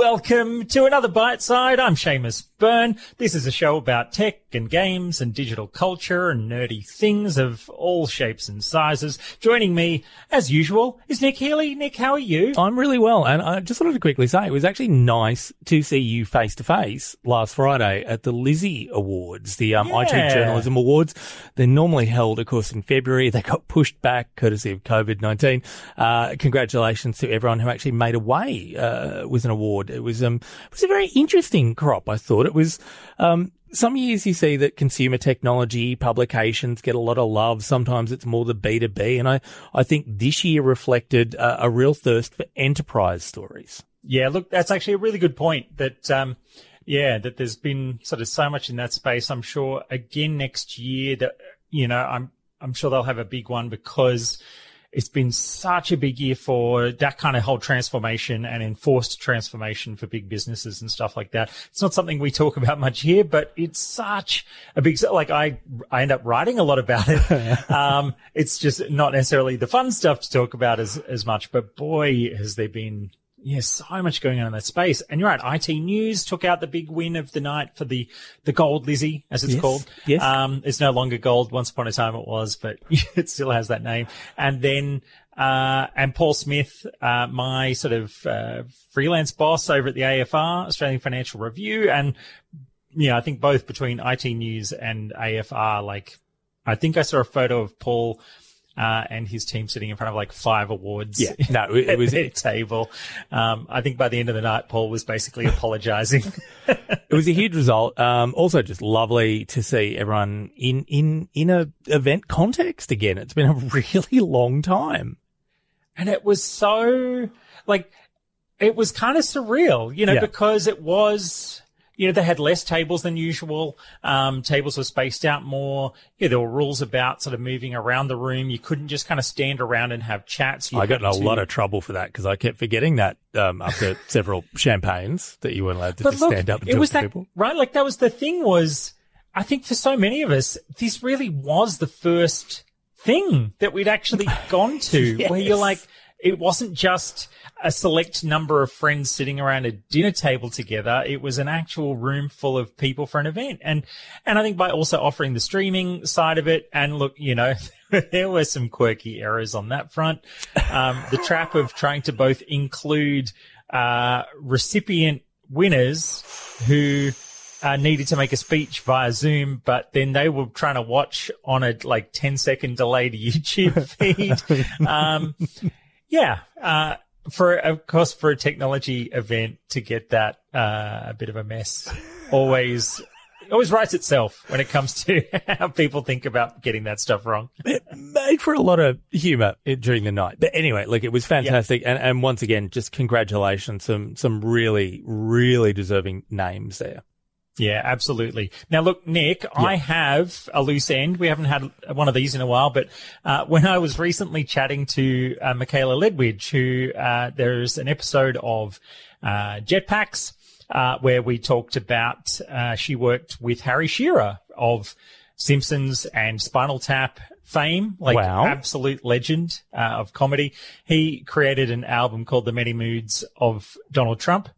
Welcome to another Byteside. I'm Seamus Byrne. This is a show about tech and games and digital culture and nerdy things of all shapes and sizes. Joining me, as usual, is Nick Healy. Nick, how are you? I'm really well, and I just wanted to quickly say it was actually nice to see you face to face last Friday at the Lizzie Awards, the um, Yeah. IT Journalism Awards. They're normally held, of course, in February. They got pushed back courtesy of COVID nineteen. Uh, congratulations to everyone who actually made away uh, with an award. It was um, it was a very interesting crop. I thought it was. Um, some years you see that consumer technology publications get a lot of love. Sometimes it's more the B2B. And I, I think this year reflected uh, a real thirst for enterprise stories. Yeah, look, that's actually a really good point that, um, yeah, that there's been sort of so much in that space. I'm sure again next year that, you know, I'm, I'm sure they'll have a big one because it's been such a big year for that kind of whole transformation and enforced transformation for big businesses and stuff like that. It's not something we talk about much here, but it's such a big, like I, I end up writing a lot about it. um, it's just not necessarily the fun stuff to talk about as, as much, but boy, has there been yeah, so much going on in that space. And you're right. iTnews took out the big win of the night for the, the gold Lizzie, as it's Yes, called. yes. Um, it's no longer gold. Once upon a time it was, but it still has that name. And then, uh, and Paul Smith, uh, my sort of, uh, freelance boss over at the AFR, Australian Financial Review. And, yeah, I think both between iTnews and AFR, like, I think I saw a photo of Paul, uh, and his team sitting in front of like five awards Yeah. No, it, it was, it, table. Um, I think by the end of the night, Paul was basically apologizing. It was a huge result. Um, also just lovely to see everyone in, in, in a event context again. It's been a really long time. and it was so like, it was kind of surreal, you know, Yeah. because it was, you know, they had less tables than usual. Um, tables were spaced out more. Yeah, there were rules about sort of moving around the room. You couldn't just kind of stand around and have chats. You I got in a to- lot of trouble for that because I kept forgetting that, um, after several champagnes that you weren't allowed to but just look, stand up and it talk was to that people. right. Like that was the thing. Was I think for so many of us, this really was the first thing that we'd actually gone to, where you're like, it wasn't just a select number of friends sitting around a dinner table together. It was an actual room full of people for an event. And, and I think by also offering the streaming side of it, and look, you know, there were some quirky errors on that front. Um, the trap of trying to both include, uh, recipient winners who, uh, needed to make a speech via Zoom, but then they were trying to watch on a like 10 second delayed YouTube feed. um, yeah. Uh, for, of course, for a technology event to get that, uh, a bit of a mess always, always writes itself when it comes to how people think about getting that stuff wrong. it made for a lot of humor during the night. But anyway, look, it was fantastic. And, and once again, just congratulations. Some, some really, really deserving names there. Yeah, absolutely. Now, look, Nick, I have a loose end. We haven't had one of these in a while, but uh, when I was recently chatting to uh, Michaela Ledwidge, who uh, there's an episode of uh, Jetpacks uh, where we talked about uh, she worked with Harry Shearer of Simpsons and Spinal Tap fame, like Wow. absolute legend uh, of comedy. He created an album called The Many Moods of Donald Trump.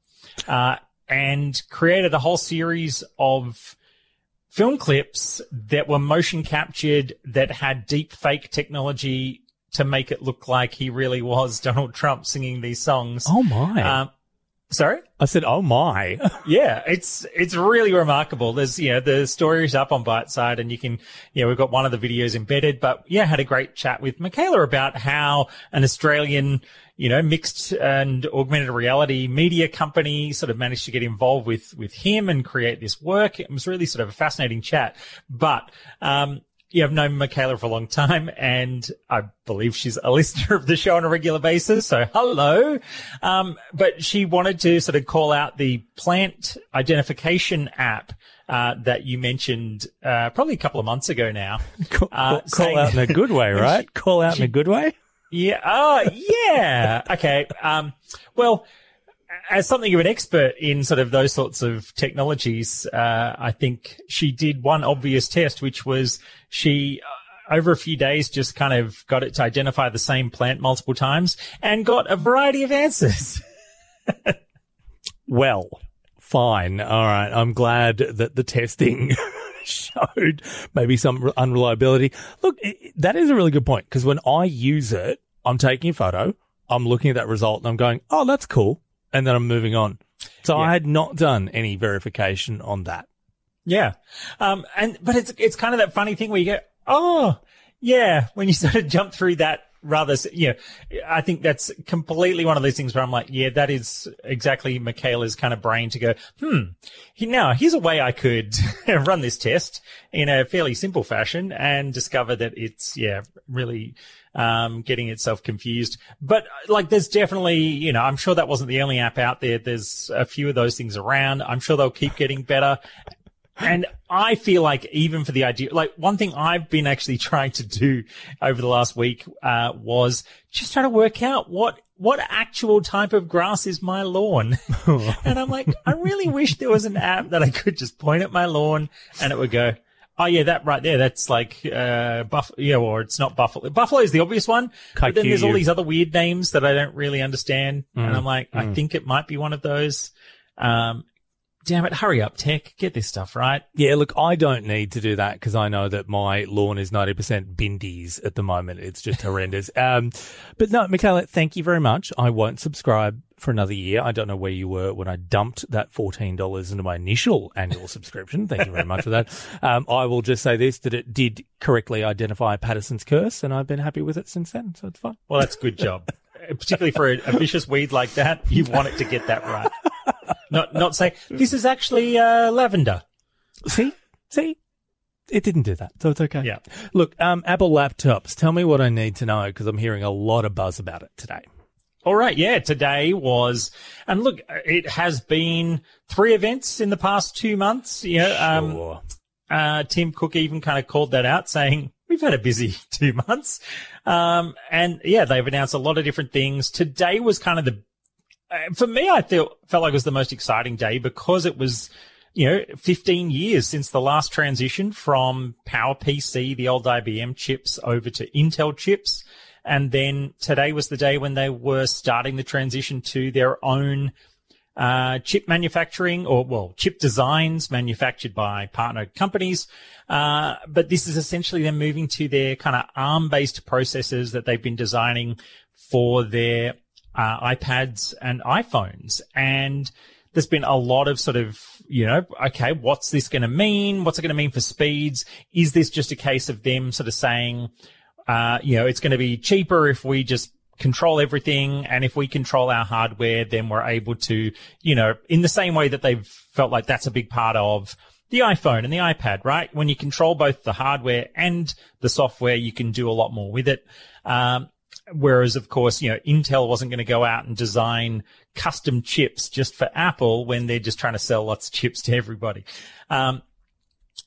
Uh, and created a whole series of film clips that were motion captured that had deep fake technology to make it look like he really was Donald Trump singing these songs. Oh my. Um, sorry? I said, oh my. Yeah, it's it's really remarkable. There's you know the story is up on Byteside, and you can yeah we've got one of the videos embedded. But yeah, had a great chat with Michaela about how an Australian you know mixed and augmented reality media company sort of managed to get involved with with him and create this work. It was really sort of a fascinating chat. But um, yeah, I've known Michaela for a long time and I believe she's a listener of the show on a regular basis. So hello. Um, but she wanted to sort of call out the plant identification app, uh, that you mentioned, uh, probably a couple of months ago now. Call, Uh, call saying- out in a good way, right? Call out in a good way. Yeah. Oh, yeah. Okay. Um, well, as something of an expert in sort of those sorts of technologies, uh, I think she did one obvious test, which was she, over a few days, just kind of got it to identify the same plant multiple times and got a variety of answers. well, fine. All right. I'm glad that the testing showed maybe some unreliability. Look, that is a really good point because when I use it, I'm taking a photo, I'm looking at that result and I'm going, oh, that's cool. And then I'm moving on. So yeah. I had not done any verification on that. Yeah. Um, and, but it's, it's kind of that funny thing where you go, oh, yeah, when you sort of jump through that rather, you know, I think that's completely one of those things where I'm like, yeah, that is exactly Michaela's kind of brain to go, hmm, now here's a way I could run this test in a fairly simple fashion and discover that it's, yeah, really, um, getting itself confused. But like, there's definitely, you know, I'm sure that wasn't the only app out there. There's a few of those things around. I'm sure they'll keep getting better. And I feel like even for the idea, like one thing I've been actually trying to do over the last week, uh, was just try to work out what, what actual type of grass is my lawn. and I'm like, I really wish there was an app that I could just point at my lawn and it would go, Oh yeah, that right there. That's like uh, buff. Yeah, or it's not buffalo. Buffalo is the obvious one. But then there's all these other weird names that I don't really understand, mm. and I'm like, mm. I think it might be one of those. Um, damn it, hurry up, tech, get this stuff right. Yeah, look, I don't need to do that because I know that my lawn is 90% bindies at the moment. It's just horrendous. Um, but no, Michaela, thank you very much. I won't subscribe for another year. I don't know where you were when I dumped that $14 into my initial annual subscription. Thank you very much for that. Um, I will just say this, that it did correctly identify Paterson's curse and I've been happy with it since then. So it's fine. Well, that's good job. Particularly for a, a vicious weed like that, you want it to get that right not not say this is actually uh, lavender. See, see, it didn't do that, so it's okay. Yeah. Look, um, Apple laptops. Tell me what I need to know because I'm hearing a lot of buzz about it today. All right, yeah. Today was, and look, it has been three events in the past two months. You know, um, sure. um, uh, Tim Cook even kind of called that out, saying we've had a busy two months. Um, and yeah, they've announced a lot of different things. Today was kind of the for me, I felt felt like it was the most exciting day because it was, you know, 15 years since the last transition from PowerPC, the old IBM chips, over to Intel chips. And then today was the day when they were starting the transition to their own uh, chip manufacturing or, well, chip designs manufactured by partner companies. Uh, but this is essentially them moving to their kind of ARM based processors that they've been designing for their uh, iPads and iPhones. And there's been a lot of sort of, you know, okay, what's this going to mean? What's it going to mean for speeds? Is this just a case of them sort of saying, uh, you know, it's going to be cheaper if we just control everything. And if we control our hardware, then we're able to, you know, in the same way that they've felt like that's a big part of the iPhone and the iPad, right? When you control both the hardware and the software, you can do a lot more with it. Um, Whereas, of course, you know, Intel wasn't going to go out and design custom chips just for Apple when they're just trying to sell lots of chips to everybody. Um,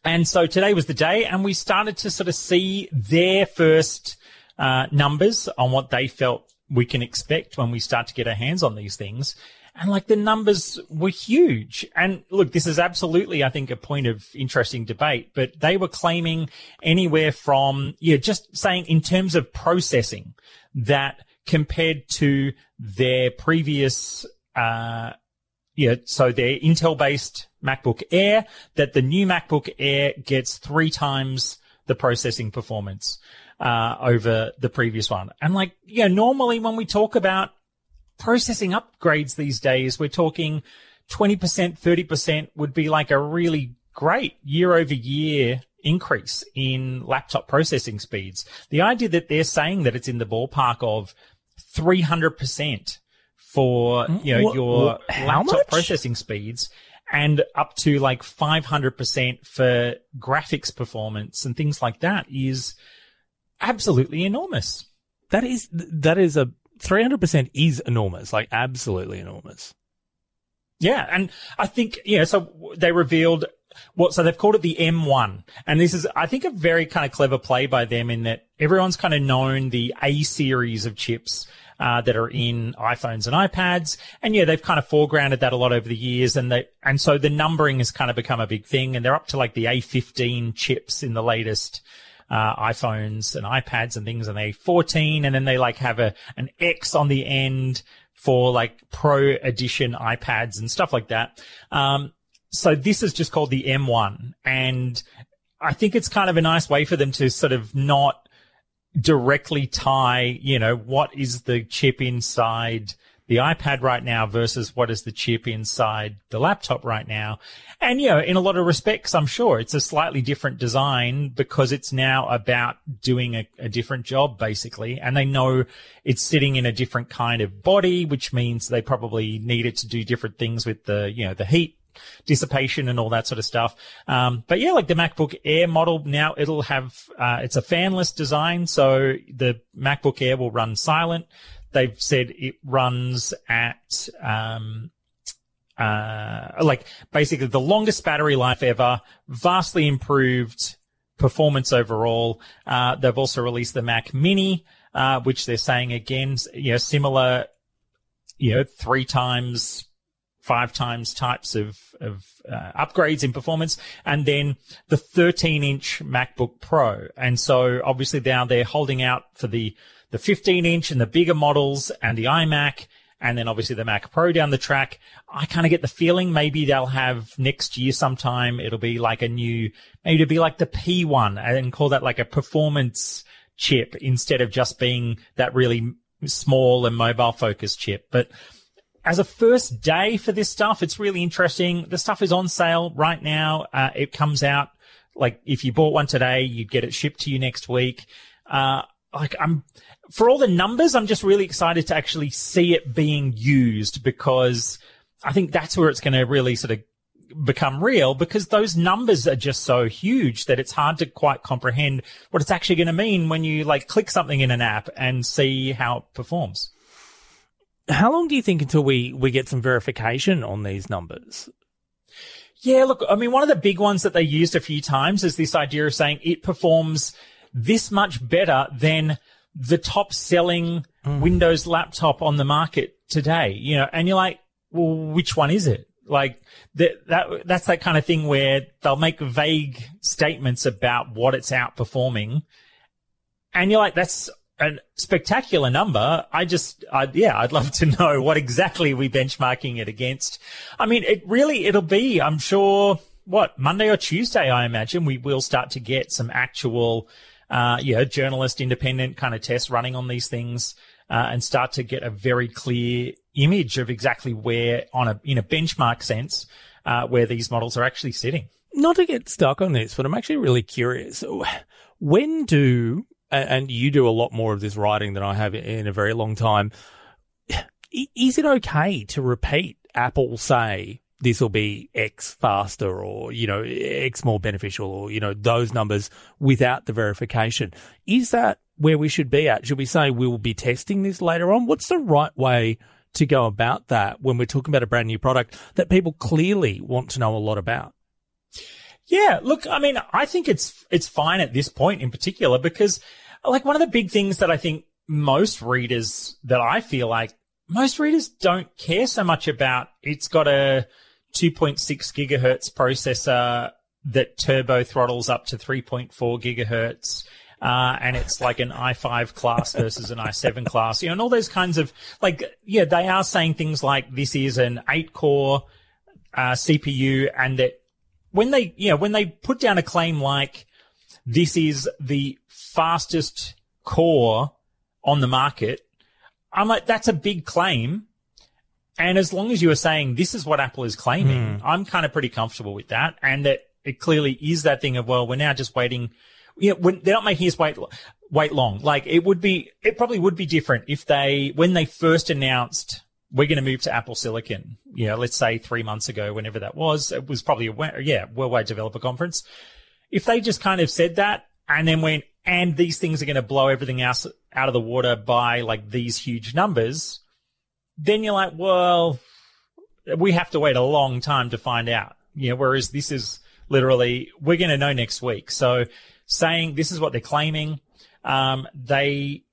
and so today was the day, and we started to sort of see their first uh, numbers on what they felt we can expect when we start to get our hands on these things. And like the numbers were huge. And look, this is absolutely, I think, a point of interesting debate, but they were claiming anywhere from, yeah, just saying in terms of processing that compared to their previous, uh, yeah, so their Intel based MacBook Air, that the new MacBook Air gets three times the processing performance, uh, over the previous one. And like, yeah, normally when we talk about processing upgrades these days, we're talking 20%, 30% would be like a really great year over year increase in laptop processing speeds. The idea that they're saying that it's in the ballpark of 300% for, mm, you know, what, your what, laptop much? processing speeds and up to like 500% for graphics performance and things like that is absolutely enormous. That is, that is a 300% is enormous, like absolutely enormous. Yeah. And I think, yeah, so they revealed what, so they've called it the M1. And this is, I think, a very kind of clever play by them in that everyone's kind of known the A series of chips. Uh, that are in iPhones and iPads. And yeah, they've kind of foregrounded that a lot over the years. And they, and so the numbering has kind of become a big thing. And they're up to like the A15 chips in the latest, uh, iPhones and iPads and things, and they 14, and then they like have a an X on the end for like Pro Edition iPads and stuff like that. Um, so this is just called the M1, and I think it's kind of a nice way for them to sort of not directly tie, you know, what is the chip inside the iPad right now versus what is the chip inside the laptop right now. And, you know, in a lot of respects, I'm sure it's a slightly different design because it's now about doing a, a different job, basically. And they know it's sitting in a different kind of body, which means they probably need it to do different things with the, you know, the heat dissipation and all that sort of stuff. Um, but yeah, like the MacBook Air model now, it'll have, uh, it's a fanless design. So the MacBook Air will run silent. They've said it runs at, um, uh, like basically the longest battery life ever, vastly improved performance overall. Uh, they've also released the Mac Mini, uh, which they're saying again, you know, similar, you know, three times five times types of, of uh, upgrades in performance, and then the 13 inch MacBook Pro. And so obviously now they're holding out for the, the 15 inch and the bigger models and the iMac. And then obviously the Mac Pro down the track. I kind of get the feeling maybe they'll have next year sometime. It'll be like a new, maybe it'll be like the P1 and call that like a performance chip instead of just being that really small and mobile focused chip. But as a first day for this stuff, it's really interesting. The stuff is on sale right now. Uh, it comes out like if you bought one today, you'd get it shipped to you next week. Uh, like I'm for all the numbers, I'm just really excited to actually see it being used because I think that's where it's going to really sort of become real because those numbers are just so huge that it's hard to quite comprehend what it's actually going to mean when you like click something in an app and see how it performs. How long do you think until we, we get some verification on these numbers? Yeah, look, I mean, one of the big ones that they used a few times is this idea of saying it performs this much better than the top selling mm. Windows laptop on the market today, you know, and you're like, well, which one is it? Like that, that, that's that kind of thing where they'll make vague statements about what it's outperforming. And you're like, that's a spectacular number. I just, I, yeah, I'd love to know what exactly we benchmarking it against. I mean, it really, it'll be, I'm sure, what, Monday or Tuesday, I imagine we will start to get some actual, uh, yeah, journalist independent kind of tests running on these things, uh, and start to get a very clear image of exactly where on a, in a benchmark sense, uh, where these models are actually sitting. Not to get stuck on this, but I'm actually really curious. When do and you do a lot more of this writing than I have in a very long time. Is it okay to repeat Apple say this will be X faster or, you know, X more beneficial or, you know, those numbers without the verification? Is that where we should be at? Should we say we will be testing this later on? What's the right way to go about that when we're talking about a brand new product that people clearly want to know a lot about? Yeah, look, I mean, I think it's it's fine at this point in particular because like one of the big things that I think most readers that I feel like most readers don't care so much about it's got a 2.6 gigahertz processor that turbo throttles up to 3.4 gigahertz. Uh, and it's like an i5 class versus an i7 class, you know, and all those kinds of like, yeah, they are saying things like this is an eight core, uh, CPU and that when they, you know, when they put down a claim like this is the fastest core on the market. I'm like, that's a big claim. And as long as you are saying this is what Apple is claiming, mm. I'm kind of pretty comfortable with that. And that it clearly is that thing of, well, we're now just waiting. You know, they're not making us wait, wait long. Like it would be, it probably would be different if they, when they first announced we're going to move to Apple Silicon, you know, let's say three months ago, whenever that was, it was probably a, yeah, Worldwide Developer Conference. If they just kind of said that and then went, and these things are going to blow everything else out of the water by like these huge numbers, then you're like, well, we have to wait a long time to find out. You know, whereas this is literally, we're going to know next week. So saying this is what they're claiming, um, they,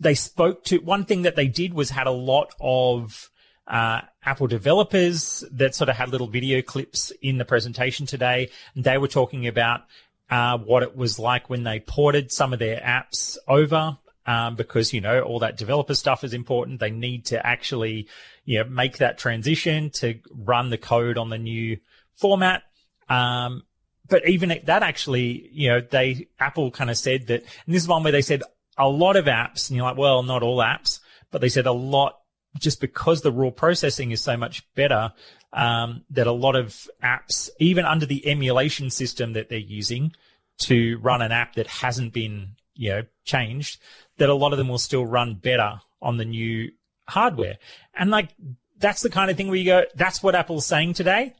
they spoke to one thing that they did was had a lot of, uh, Apple developers that sort of had little video clips in the presentation today. And they were talking about uh, what it was like when they ported some of their apps over. Um, because you know all that developer stuff is important. They need to actually, you know, make that transition to run the code on the new format. Um, but even that actually, you know, they Apple kind of said that, and this is one where they said a lot of apps, and you're like, well, not all apps, but they said a lot just because the raw processing is so much better. Um, that a lot of apps, even under the emulation system that they're using to run an app that hasn't been, you know, changed, that a lot of them will still run better on the new hardware. And like, that's the kind of thing where you go, that's what Apple's saying today.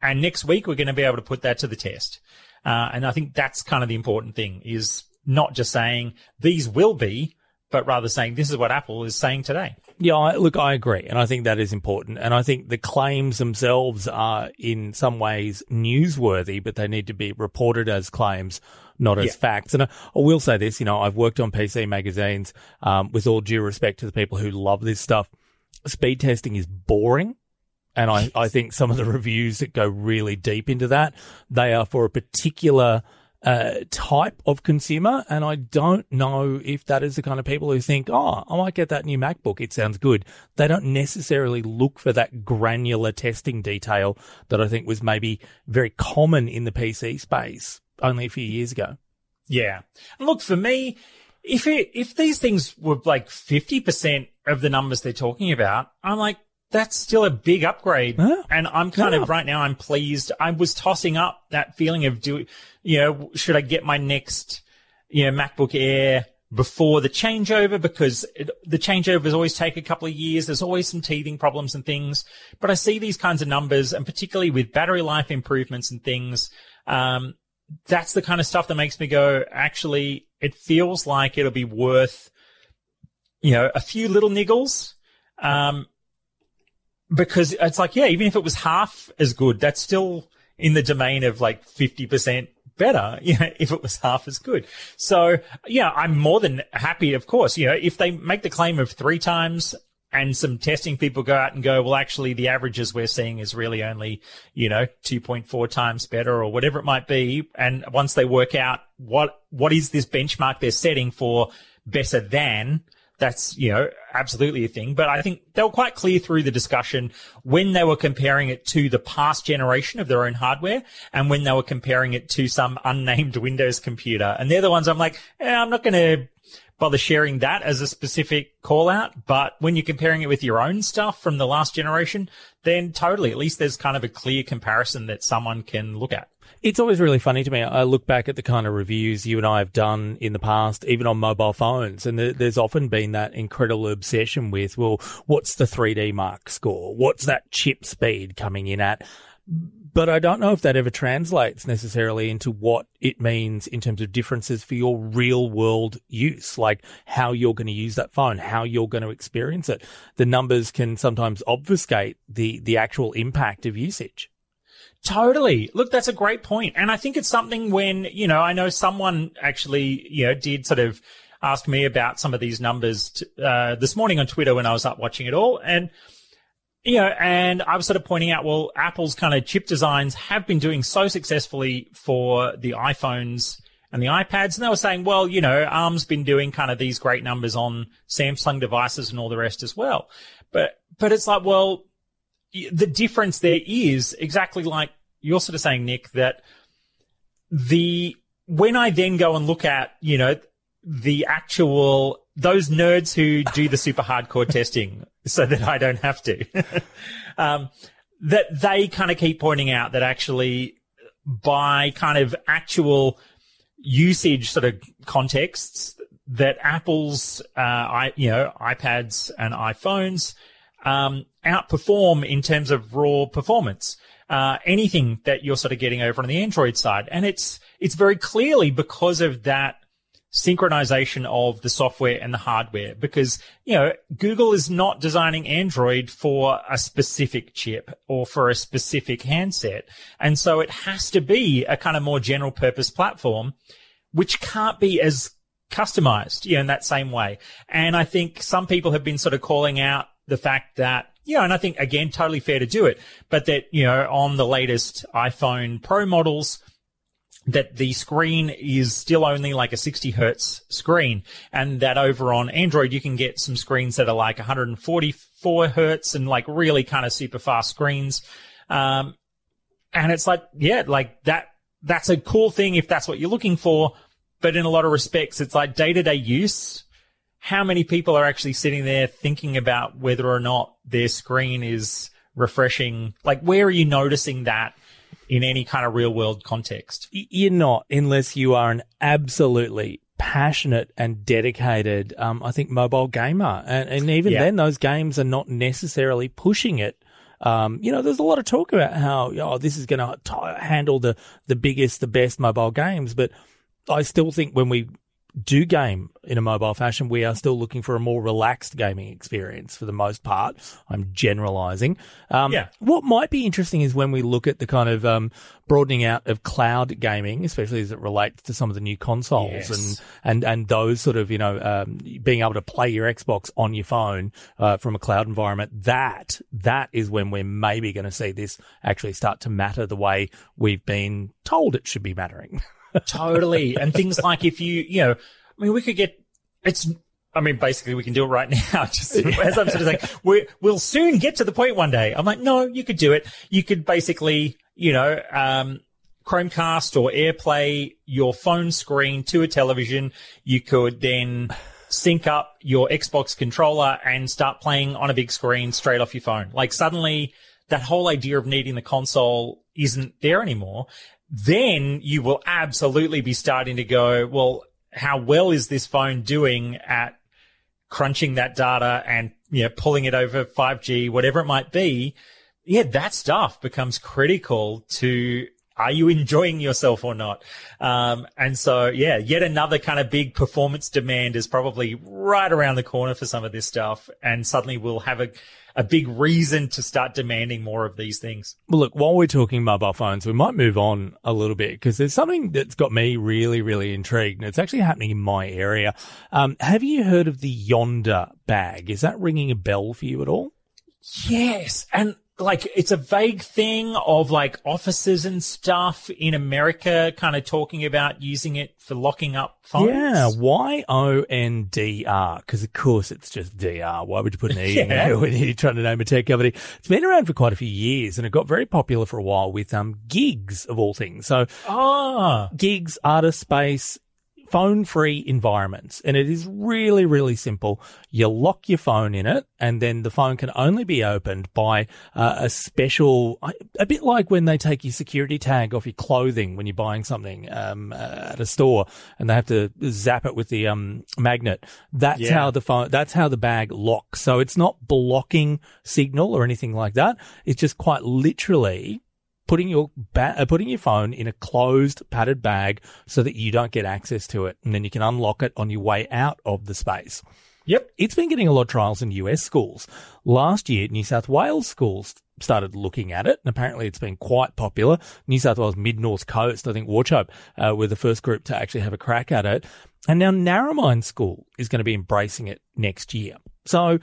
And next week, we're going to be able to put that to the test. Uh, and I think that's kind of the important thing is not just saying these will be, but rather saying this is what Apple is saying today. Yeah, I, look, I agree. And I think that is important. And I think the claims themselves are in some ways newsworthy, but they need to be reported as claims, not as yeah. facts. And I, I, will say this, you know, I've worked on PC magazines, um, with all due respect to the people who love this stuff. Speed testing is boring. And I, I think some of the reviews that go really deep into that, they are for a particular, uh, type of consumer. And I don't know if that is the kind of people who think, oh, I might get that new MacBook. It sounds good. They don't necessarily look for that granular testing detail that I think was maybe very common in the PC space only a few years ago. Yeah. And look, for me, if it, if these things were like 50% of the numbers they're talking about, I'm like, that's still a big upgrade. Huh? And I'm kind yeah. of right now, I'm pleased. I was tossing up that feeling of do, you know, should I get my next, you know, MacBook Air before the changeover? Because it, the changeovers always take a couple of years. There's always some teething problems and things. But I see these kinds of numbers and particularly with battery life improvements and things, um, that's the kind of stuff that makes me go, actually, it feels like it'll be worth, you know, a few little niggles. Um, because it's like, yeah, even if it was half as good, that's still in the domain of like 50% better, you know, if it was half as good. So yeah, I'm more than happy, of course, you know, if they make the claim of three times and some testing people go out and go, well, actually the averages we're seeing is really only, you know, 2.4 times better or whatever it might be. And once they work out what, what is this benchmark they're setting for better than, that's, you know, absolutely a thing. But I think they were quite clear through the discussion when they were comparing it to the past generation of their own hardware and when they were comparing it to some unnamed Windows computer. And they're the ones I'm like, eh, I'm not going to bother sharing that as a specific call out. But when you're comparing it with your own stuff from the last generation, then totally, at least there's kind of a clear comparison that someone can look at. It's always really funny to me. I look back at the kind of reviews you and I have done in the past, even on mobile phones, and there's often been that incredible obsession with, well, what's the 3DMark score? What's that chip speed coming in at? But I don't know if that ever translates necessarily into what it means in terms of differences for your real world use, like how you're going to use that phone, how you're going to experience it. The numbers can sometimes obfuscate the, the actual impact of usage. Totally. Look, that's a great point. And I think it's something when, you know, I know someone actually, you know, did sort of ask me about some of these numbers uh, this morning on Twitter when I was up watching it all. And, you know, and I was sort of pointing out, well, Apple's kind of chip designs have been doing so successfully for the iPhones and the iPads. And they were saying, well, you know, ARM's been doing kind of these great numbers on Samsung devices and all the rest as well. But, but it's like, well, the difference there is exactly like you're sort of saying, Nick, that the when I then go and look at, you know, the actual those nerds who do the super hardcore testing so that I don't have to, um, that they kind of keep pointing out that actually by kind of actual usage sort of contexts that Apple's, uh, I, you know, iPads and iPhones um, outperform in terms of raw performance. Uh, anything that you're sort of getting over on the Android side. And it's, it's very clearly because of that synchronization of the software and the hardware because, you know, Google is not designing Android for a specific chip or for a specific handset. And so it has to be a kind of more general purpose platform, which can't be as customized, you know, in that same way. And I think some people have been sort of calling out the fact that yeah, and I think again, totally fair to do it, but that you know, on the latest iPhone Pro models, that the screen is still only like a 60 hertz screen and that over on Android you can get some screens that are like 144 hertz and like really kind of super fast screens. Um, and it's like, yeah, like that, that's a cool thing if that's what you're looking for. But in a lot of respects, it's like day to day use. How many people are actually sitting there thinking about whether or not their screen is refreshing? Like, where are you noticing that in any kind of real world context? You're not, unless you are an absolutely passionate and dedicated, um, I think, mobile gamer. And, and even yeah. then, those games are not necessarily pushing it um, you know, there's a lot of talk about how, oh, this is going to handle the, the biggest, the best mobile games. But I still think when we do game in a mobile fashion, we are still looking for a more relaxed gaming experience for the most part. I'm generalizing. Um, yeah. What might be interesting is when we look at the kind of um, broadening out of cloud gaming, especially as it relates to some of the new consoles yes. and, and, and those sort of, you know, um, being able to play your Xbox on your phone uh, from a cloud environment. That, that is when we're maybe going to see this actually start to matter the way we've been told it should be mattering. totally. And things like if you, you know, I mean, we could get, it's, I mean, basically we can do it right now. Just as I'm sort of saying, we will soon get to the point one day. I'm like, no, you could do it. You could basically, you know, um, Chromecast or AirPlay your phone screen to a television. You could then sync up your Xbox controller and start playing on a big screen straight off your phone. Like suddenly that whole idea of needing the console isn't there anymore then you will absolutely be starting to go, well, how well is this phone doing at crunching that data and, you know, pulling it over 5G, whatever it might be? Yeah, that stuff becomes critical to are you enjoying yourself or not? Um, and so, yeah, yet another kind of big performance demand is probably right around the corner for some of this stuff. And suddenly we'll have a, a big reason to start demanding more of these things. Well, look, while we're talking mobile phones, we might move on a little bit because there's something that's got me really, really intrigued, and it's actually happening in my area. Um, have you heard of the Yondr bag? Is that ringing a bell for you at all? Yes, and like it's a vague thing of like offices and stuff in America kind of talking about using it for locking up phones. Yeah, Y O N D R, because of course it's just D R. Why would you put an E yeah. in there when you're trying to name a tech company? It's been around for quite a few years and it got very popular for a while with um gigs of all things. So ah. gigs, artist space, phone free environments. And it is really, really simple. You lock your phone in it and then the phone can only be opened by uh, a special, a bit like when they take your security tag off your clothing when you're buying something um, at a store and they have to zap it with the um, magnet. That's yeah. how the phone, that's how the bag locks. So it's not blocking signal or anything like that. It's just quite literally putting your ba- uh, putting your phone in a closed padded bag so that you don't get access to it, and then you can unlock it on your way out of the space. Yep, it's been getting a lot of trials in US schools. Last year, New South Wales schools started looking at it, and apparently it's been quite popular. New South Wales Mid North Coast, I think Wauchope uh, were the first group to actually have a crack at it, and now Narromine School is going to be embracing it next year. So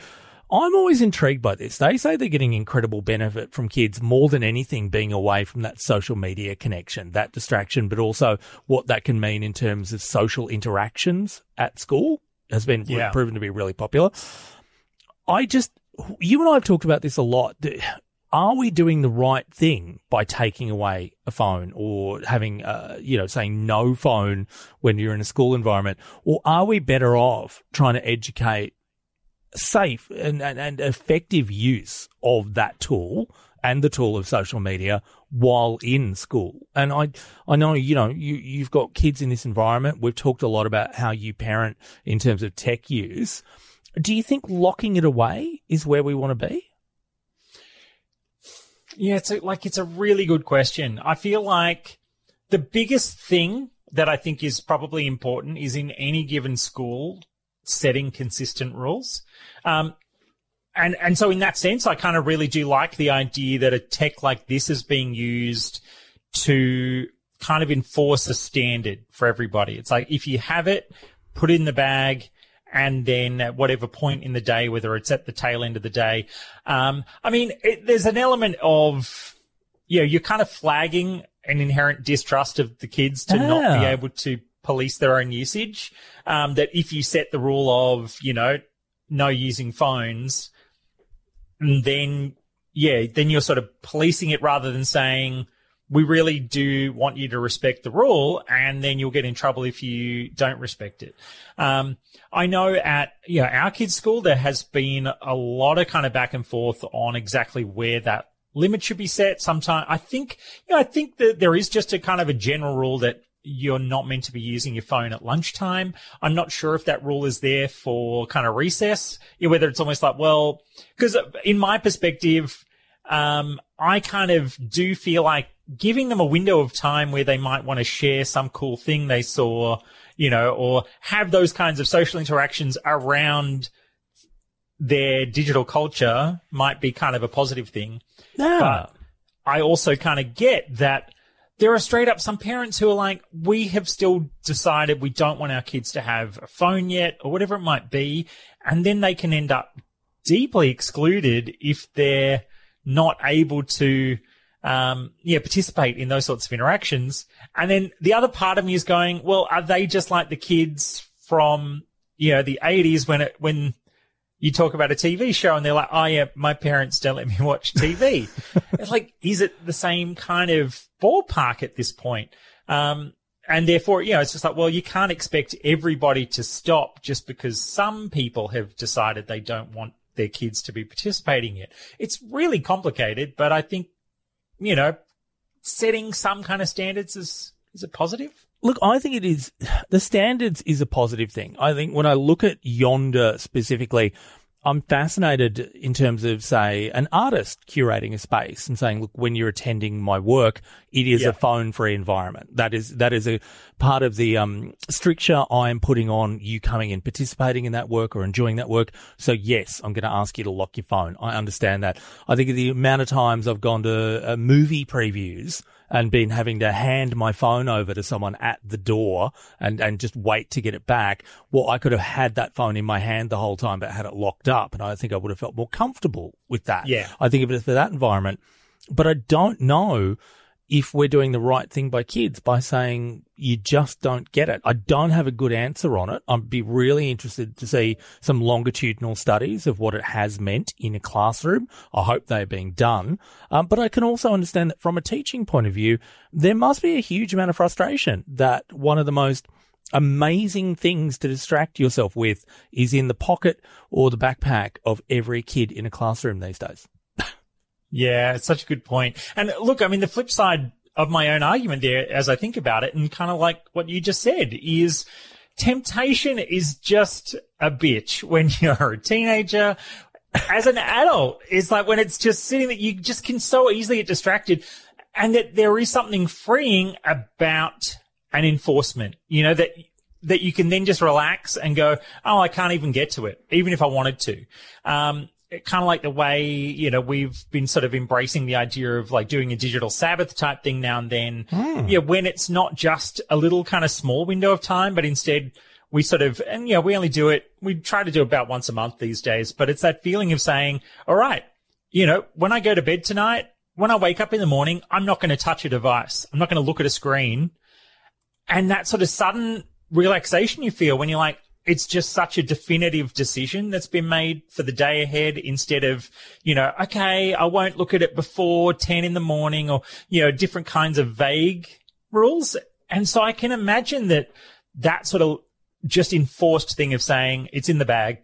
I'm always intrigued by this. They say they're getting incredible benefit from kids more than anything being away from that social media connection, that distraction, but also what that can mean in terms of social interactions at school has been yeah. proven to be really popular. I just, you and I have talked about this a lot. Are we doing the right thing by taking away a phone or having, uh, you know, saying no phone when you're in a school environment? Or are we better off trying to educate safe and, and, and effective use of that tool and the tool of social media while in school. And I, I know, you know, you, you've got kids in this environment. We've talked a lot about how you parent in terms of tech use. Do you think locking it away is where we want to be? Yeah, it's a, like, it's a really good question. I feel like the biggest thing that I think is probably important is in any given school setting consistent rules. Um, and and so in that sense, I kind of really do like the idea that a tech like this is being used to kind of enforce a standard for everybody. It's like if you have it, put it in the bag, and then at whatever point in the day, whether it's at the tail end of the day. Um, I mean, it, there's an element of you know, you're kind of flagging an inherent distrust of the kids to not be Ah. able to police their own usage. Um, that if you set the rule of, you know, no using phones, then yeah, then you're sort of policing it rather than saying, we really do want you to respect the rule and then you'll get in trouble if you don't respect it. Um, I know at, you know, our kids' school, there has been a lot of kind of back and forth on exactly where that limit should be set. Sometimes I think, you know, I think that there is just a kind of a general rule that you're not meant to be using your phone at lunchtime. I'm not sure if that rule is there for kind of recess, whether it's almost like, well, because in my perspective, um, I kind of do feel like giving them a window of time where they might want to share some cool thing they saw, you know, or have those kinds of social interactions around their digital culture might be kind of a positive thing. Yeah. But I also kind of get that there are straight up some parents who are like, we have still decided we don't want our kids to have a phone yet or whatever it might be. And then they can end up deeply excluded if they're not able to, um, yeah, participate in those sorts of interactions. And then the other part of me is going, well, are they just like the kids from, you know, the eighties when it, when you talk about a TV show and they're like, oh yeah, my parents don't let me watch TV. it's like, is it the same kind of ballpark at this point? Um, and therefore, you know, it's just like, well, you can't expect everybody to stop just because some people have decided they don't want their kids to be participating yet. It's really complicated, but I think, you know, setting some kind of standards is, is a positive. Look, I think it is the standards is a positive thing. I think when I look at Yondr specifically, I'm fascinated in terms of, say, an artist curating a space and saying, look, when you're attending my work, it is Yeah. a phone free environment. That is, that is a part of the, um, stricture I'm putting on you coming and participating in that work or enjoying that work. So yes, I'm going to ask you to lock your phone. I understand that. I think the amount of times I've gone to uh, movie previews and been having to hand my phone over to someone at the door and, and just wait to get it back. Well, I could have had that phone in my hand the whole time, but had it locked up. And I think I would have felt more comfortable with that. Yeah. I think of it for that environment. But I don't know if we're doing the right thing by kids by saying you just don't get it. I don't have a good answer on it. I'd be really interested to see some longitudinal studies of what it has meant in a classroom. I hope they're being done. Um, but I can also understand that from a teaching point of view, there must be a huge amount of frustration that one of the most amazing things to distract yourself with is in the pocket or the backpack of every kid in a classroom these days. Yeah, it's such a good point. And look, I mean, the flip side of my own argument there, as I think about it, and kind of like what you just said, is temptation is just a bitch when you're a teenager. As an adult, it's like when it's just sitting that you just can so easily get distracted and that there is something freeing about an enforcement, you know, that that you can then just relax and go, oh, I can't even get to it, even if I wanted to. Um, kind of like the way, you know, we've been sort of embracing the idea of like doing a digital Sabbath type thing now and then. Hmm. Yeah, when it's not just a little kind of small window of time, but instead we sort of, and yeah, you know, we only do it, we try to do about once a month these days, but it's that feeling of saying, all right, you know, when I go to bed tonight, when I wake up in the morning, I'm not going to touch a device. I'm not going to look at a screen. And that sort of sudden relaxation you feel when you're like, it's just such a definitive decision that's been made for the day ahead instead of, you know, okay, I won't look at it before 10 in the morning or, you know, different kinds of vague rules. And so I can imagine that that sort of just enforced thing of saying it's in the bag.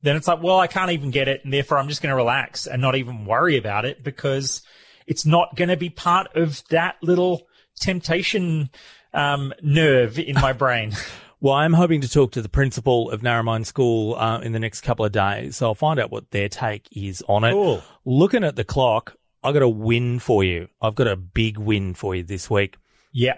Then it's like, well, I can't even get it. And therefore I'm just going to relax and not even worry about it because it's not going to be part of that little temptation, um, nerve in my brain. Well, I'm hoping to talk to the principal of Narromine School uh, in the next couple of days, so I'll find out what their take is on it. Cool. Looking at the clock, I've got a win for you. I've got a big win for you this week. yeah.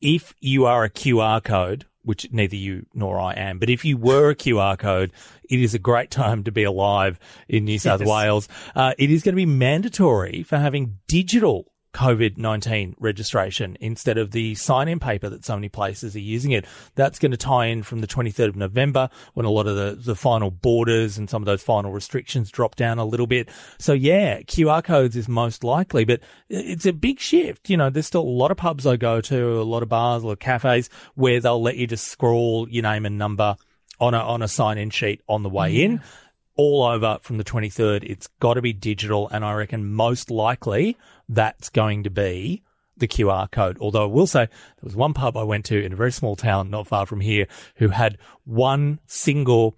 If you are a QR code, which neither you nor I am, but if you were a QR code, it is a great time to be alive in New South Yes. Wales. Uh, it is going to be mandatory for having digital COVID 19 registration instead of the sign in paper that so many places are using it. That's going to tie in from the 23rd of November when a lot of the, the final borders and some of those final restrictions drop down a little bit. So yeah, QR codes is most likely, but it's a big shift. You know, there's still a lot of pubs I go to, a lot of bars, a lot of cafes where they'll let you just scroll your name and number on a, on a sign in sheet on the way in all over from the 23rd. It's got to be digital. And I reckon most likely that's going to be the QR code. Although I will say there was one pub I went to in a very small town not far from here who had one single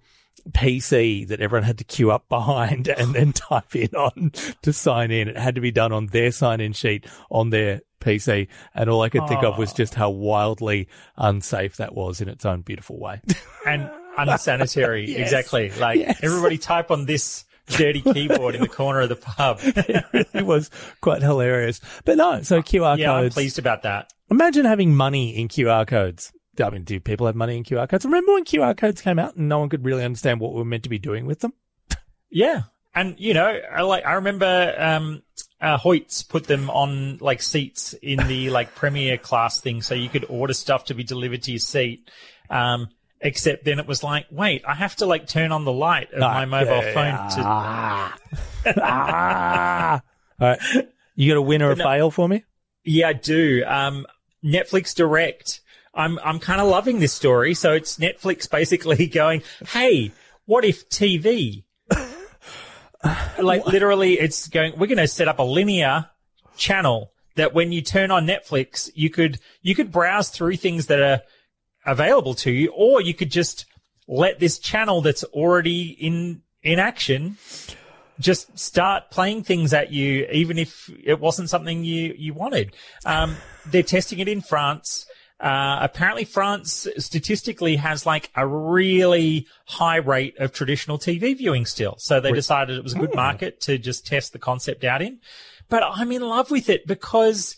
PC that everyone had to queue up behind and then type in on to sign in. It had to be done on their sign in sheet on their PC. And all I could think of was just how wildly unsafe that was in its own beautiful way. And unsanitary. yes. Exactly. Like yes. everybody type on this dirty keyboard in the corner of the pub. it really was quite hilarious. But no, so QR yeah, codes. I'm pleased about that. Imagine having money in QR codes. I mean, do people have money in QR codes? Remember when QR codes came out and no one could really understand what we were meant to be doing with them? Yeah. And, you know, I like, I remember, um, uh, Hoyts put them on like seats in the like premier class thing. So you could order stuff to be delivered to your seat. Um, Except then it was like, wait, I have to like turn on the light of my mobile yeah, phone to. Ah. ah. All right. You got a win or a no, fail for me? Yeah, I do. Um, Netflix Direct. I'm I'm kind of loving this story. So it's Netflix basically going, hey, what if TV? like literally, it's going. We're going to set up a linear channel that when you turn on Netflix, you could you could browse through things that are available to you, or you could just let this channel that's already in in action just start playing things at you, even if it wasn't something you you wanted. Um, they're testing it in France. Uh, apparently France statistically has like a really high rate of traditional TV viewing still. So they decided it was a good hmm. market to just test the concept out in. But I'm in love with it because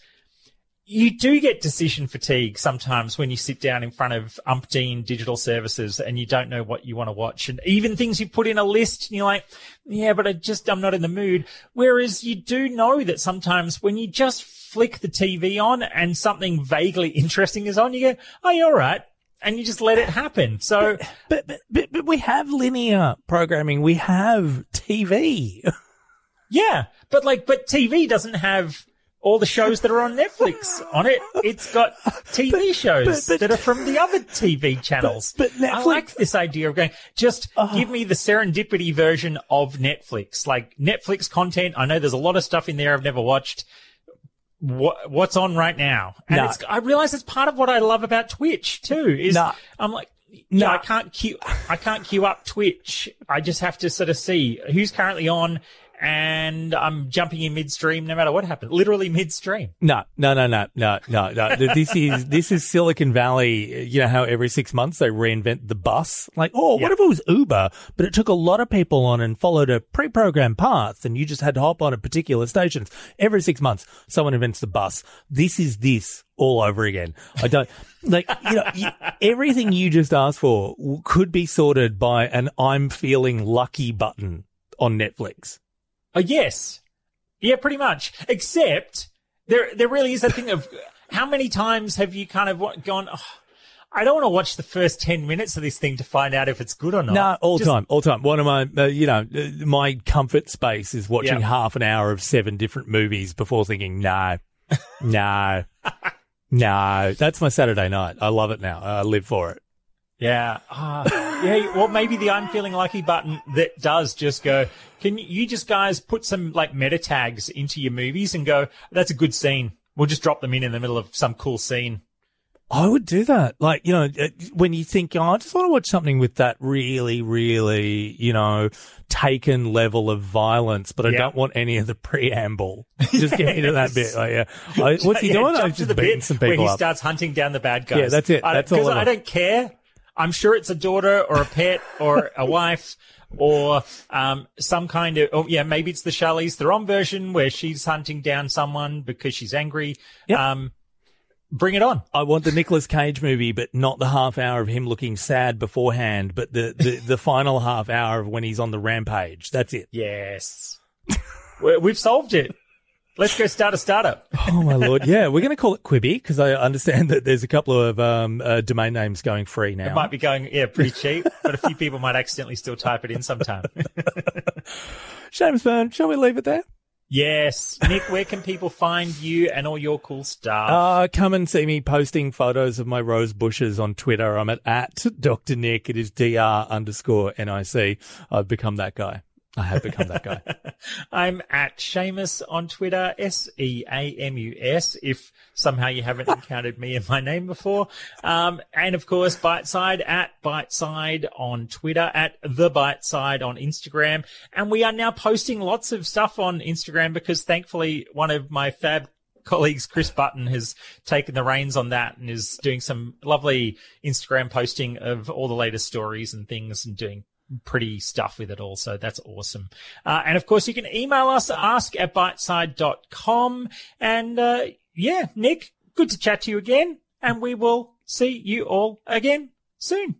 you do get decision fatigue sometimes when you sit down in front of umpteen digital services and you don't know what you want to watch. And even things you put in a list and you're like, yeah, but I just, I'm not in the mood. Whereas you do know that sometimes when you just flick the TV on and something vaguely interesting is on, you go, oh, you're all right. And you just let it happen. So, but, but, but, but we have linear programming. We have TV. yeah. But like, but TV doesn't have all the shows that are on Netflix on it. It's got TV shows but, but, that are from the other TV channels. But, Netflix, I like this idea of going, just uh, give me the serendipity version of Netflix. Like Netflix content. I know there's a lot of stuff in there I've never watched. What, what's on right now? And nah. I realize it's part of what I love about Twitch too, is nah. I'm like, no, nah. I can't queue, I can't queue up Twitch. I just have to sort of see who's currently on and I'm jumping in midstream no matter what happens. Literally midstream. No, no, no, no, no, no, no. this is this is Silicon Valley. You know how every six months they reinvent the bus. Like, oh, what if it was Uber, but it took a lot of people on and followed a pre-programmed path, and you just had to hop on at particular stations every six months. Someone invents the bus. This is this all over again. I don't like you know you, everything you just asked for could be sorted by an "I'm feeling lucky" button on Netflix. Oh, yes. Yeah, pretty much. Except there, there really is a thing of how many times have you kind of gone, oh, I don't want to watch the first 10 minutes of this thing to find out if it's good or not. No, all Just, time, all time. One of my, uh, you know, uh, my comfort space is watching half an hour of seven different movies before thinking, no, no, no. That's my Saturday night. I love it now. I live for it. Yeah. Uh, yeah. Well, maybe the I'm feeling lucky button that does just go, can you just guys put some like meta tags into your movies and go, that's a good scene. We'll just drop them in in the middle of some cool scene. I would do that. Like, you know, uh, when you think, oh, I just want to watch something with that really, really, you know, taken level of violence, but I don't want any of the preamble. Just get into that bit. Like, yeah. I, what's he yeah, doing? I've just beating some people where he up. starts hunting down the bad guys. Yeah, that's it. That's all. Because I don't care I'm sure it's a daughter or a pet or a wife or um, some kind of, oh yeah, maybe it's the Charlize Theron version where she's hunting down someone because she's angry. Yep. Um, bring it on. I want the Nicolas Cage movie, but not the half hour of him looking sad beforehand, but the, the, the final half hour of when he's on the rampage. That's it. Yes. We've solved it. Let's go start a startup. oh my lord! Yeah, we're going to call it Quibi because I understand that there's a couple of um, uh, domain names going free now. It might be going yeah pretty cheap, but a few people might accidentally still type it in sometime. Seamus Byrne, shall we leave it there? Yes, Nick. Where can people find you and all your cool stuff? Uh, come and see me posting photos of my rose bushes on Twitter. I'm at, at Dr. Nick. It is dr underscore nic. I've become that guy. I have become that guy. I'm at Seamus on Twitter, S E A M U S, if somehow you haven't encountered me and my name before. Um, and of course, Byteside at Byteside on Twitter, at The Byteside on Instagram. And we are now posting lots of stuff on Instagram because thankfully one of my fab colleagues, Chris Button, has taken the reins on that and is doing some lovely Instagram posting of all the latest stories and things and doing pretty stuff with it all. So that's awesome. Uh, and of course, you can email us, ask at byteside.com. And, uh, yeah, Nick, good to chat to you again. And we will see you all again soon.